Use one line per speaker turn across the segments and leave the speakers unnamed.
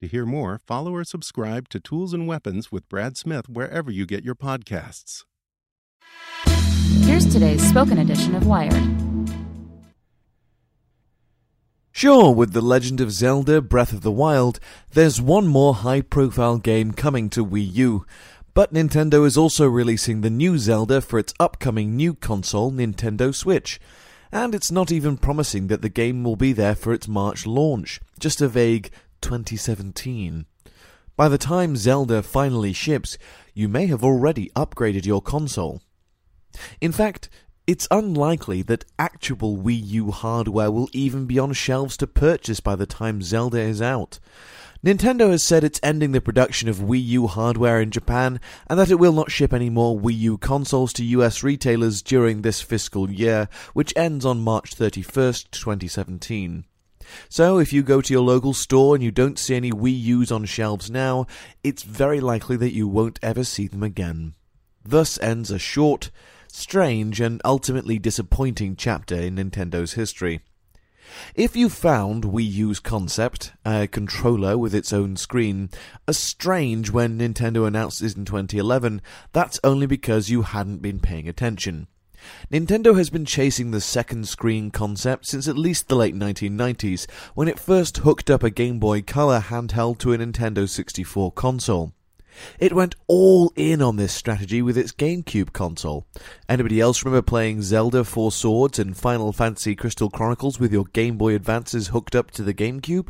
To hear more, follow or subscribe to Tools and Weapons with Brad Smith wherever you get your podcasts.
Here's today's spoken edition of Wired.
Sure, with The Legend of Zelda Breath of the Wild, there's one more high profile game coming to Wii U. But Nintendo is also releasing the new Zelda for its upcoming new console, Nintendo Switch. And it's not even promising that the game will be there for its March launch, just a vague 2017. By the time Zelda finally ships, you may have already upgraded your console. In fact, it's unlikely that actual Wii U hardware will even be on shelves to purchase by the time Zelda is out. Nintendo has said it's ending the production of Wii U hardware in Japan and that it will not ship any more Wii U consoles to US retailers during this fiscal year, which ends on March 31st, 2017. So, if you go to your local store and you don't see any Wii U's on shelves now, it's very likely that you won't ever see them again. Thus ends a short, strange, and ultimately disappointing chapter in Nintendo's history. If you found Wii U's concept, a controller with its own screen, as strange when Nintendo announced it in 2011, that's only because you hadn't been paying attention. Nintendo has been chasing the second screen concept since at least the late 1990s, when it first hooked up a Game Boy Color handheld to a Nintendo 64 console. It went all in on this strategy with its GameCube console. Anybody else remember playing Zelda Four Swords and Final Fantasy Crystal Chronicles with your Game Boy Advances hooked up to the GameCube?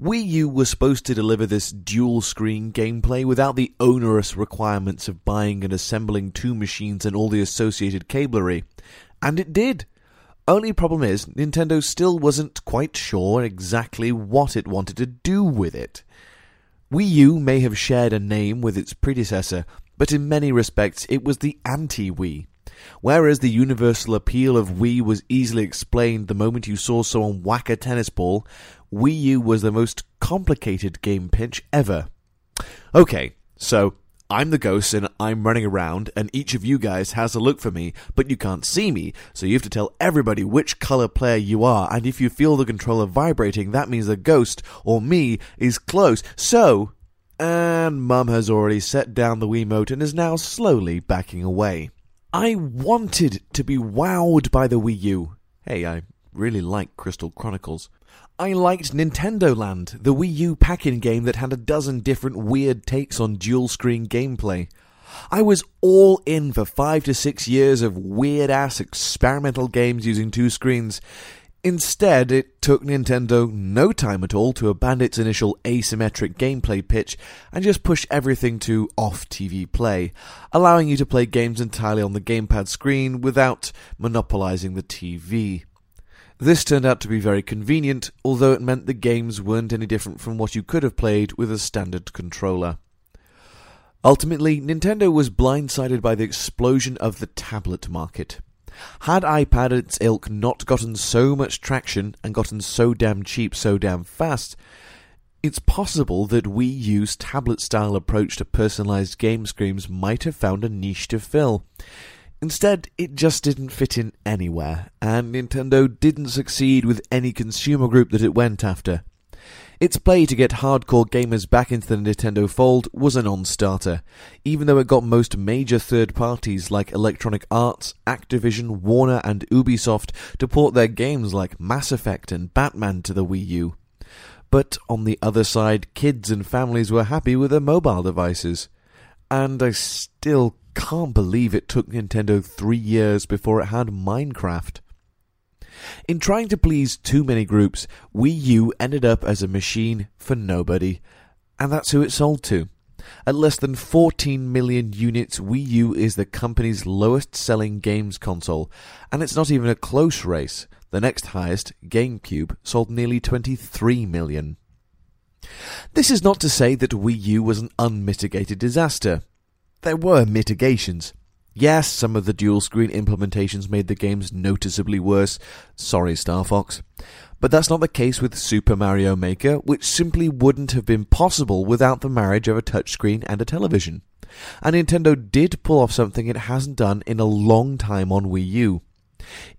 Wii U was supposed to deliver this dual screen gameplay without the onerous requirements of buying and assembling two machines and all the associated cablery. And it did. Only problem is, Nintendo still wasn't quite sure exactly what it wanted to do with it. Wii U may have shared a name with its predecessor, but in many respects it was the anti Wii. Whereas the universal appeal of Wii was easily explained the moment you saw someone whack a tennis ball, Wii U was the most complicated game pinch ever. Okay, so I'm the ghost and I'm running around, and each of you guys has a look for me, but you can't see me, so you have to tell everybody which color player you are, and if you feel the controller vibrating, that means the ghost, or me, is close. So. And Mum has already set down the Wiimote and is now slowly backing away. I wanted to be wowed by the Wii U. Hey, I really like Crystal Chronicles. I liked Nintendo Land, the Wii U pack-in game that had a dozen different weird takes on dual-screen gameplay. I was all in for five to six years of weird-ass experimental games using two screens. Instead, it took Nintendo no time at all to abandon its initial asymmetric gameplay pitch and just push everything to off TV play, allowing you to play games entirely on the gamepad screen without monopolizing the TV. This turned out to be very convenient, although it meant the games weren't any different from what you could have played with a standard controller. Ultimately, Nintendo was blindsided by the explosion of the tablet market. Had iPad its ilk not gotten so much traction and gotten so damn cheap so damn fast, it's possible that Wii U's tablet style approach to personalized game screens might have found a niche to fill. Instead, it just didn't fit in anywhere, and Nintendo didn't succeed with any consumer group that it went after. Its play to get hardcore gamers back into the Nintendo fold was a non-starter, even though it got most major third parties like Electronic Arts, Activision, Warner and Ubisoft to port their games like Mass Effect and Batman to the Wii U. But on the other side, kids and families were happy with their mobile devices. And I still can't believe it took Nintendo three years before it had Minecraft. In trying to please too many groups, Wii U ended up as a machine for nobody, and that's who it sold to. At less than 14 million units, Wii U is the company's lowest selling games console, and it's not even a close race. The next highest, GameCube, sold nearly 23 million. This is not to say that Wii U was an unmitigated disaster. There were mitigations. Yes, some of the dual screen implementations made the games noticeably worse. Sorry, Star Fox. But that's not the case with Super Mario Maker, which simply wouldn't have been possible without the marriage of a touchscreen and a television. And Nintendo did pull off something it hasn't done in a long time on Wii U.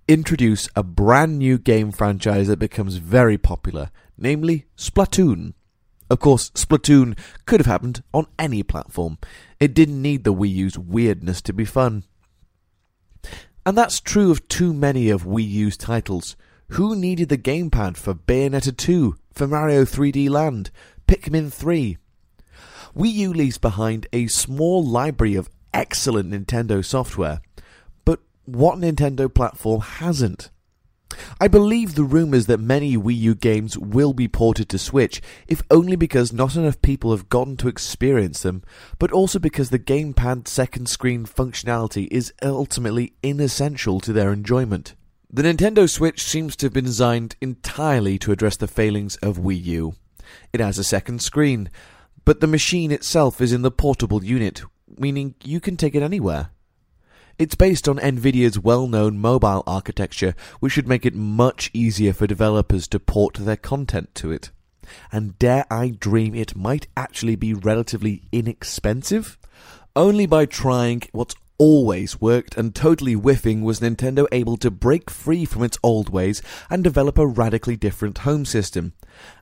Introduce a brand new game franchise that becomes very popular, namely Splatoon. Of course, Splatoon could have happened on any platform. It didn't need the Wii U's weirdness to be fun. And that's true of too many of Wii U's titles. Who needed the gamepad for Bayonetta 2, for Mario 3D Land, Pikmin 3? Wii U leaves behind a small library of excellent Nintendo software, but what Nintendo platform hasn't? I believe the rumours that many Wii U games will be ported to Switch, if only because not enough people have gotten to experience them, but also because the gamepad second screen functionality is ultimately inessential to their enjoyment. The Nintendo Switch seems to have been designed entirely to address the failings of Wii U. It has a second screen, but the machine itself is in the portable unit, meaning you can take it anywhere. It's based on Nvidia's well-known mobile architecture, which should make it much easier for developers to port their content to it. And dare I dream it might actually be relatively inexpensive? Only by trying what's always worked and totally whiffing was Nintendo able to break free from its old ways and develop a radically different home system.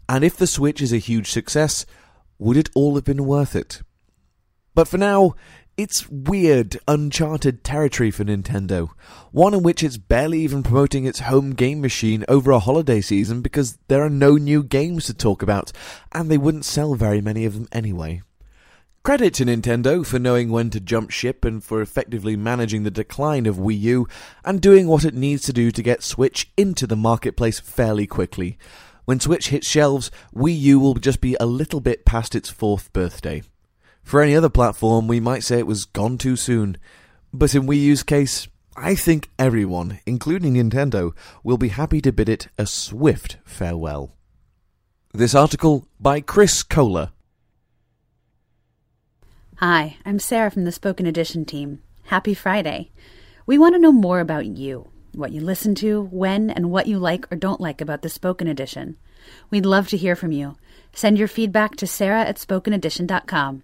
And if the Switch is a huge success, would it all have been worth it? But for now, it's weird, uncharted territory for Nintendo, one in which it's barely even promoting its home game machine over a holiday season because there are no new games to talk about, and they wouldn't sell very many of them anyway. Credit to Nintendo for knowing when to jump ship and for effectively managing the decline of Wii U and doing what it needs to do to get Switch into the marketplace fairly quickly. When Switch hits shelves, Wii U will just be a little bit past its fourth birthday. For any other platform, we might say it was gone too soon. But in Wii U's case, I think everyone, including Nintendo, will be happy to bid it a swift farewell. This article by Chris Kohler.
Hi, I'm Sarah from the Spoken Edition team. Happy Friday. We want to know more about you, what you listen to, when, and what you like or don't like about the Spoken Edition. We'd love to hear from you. Send your feedback to sarah at spokenedition.com.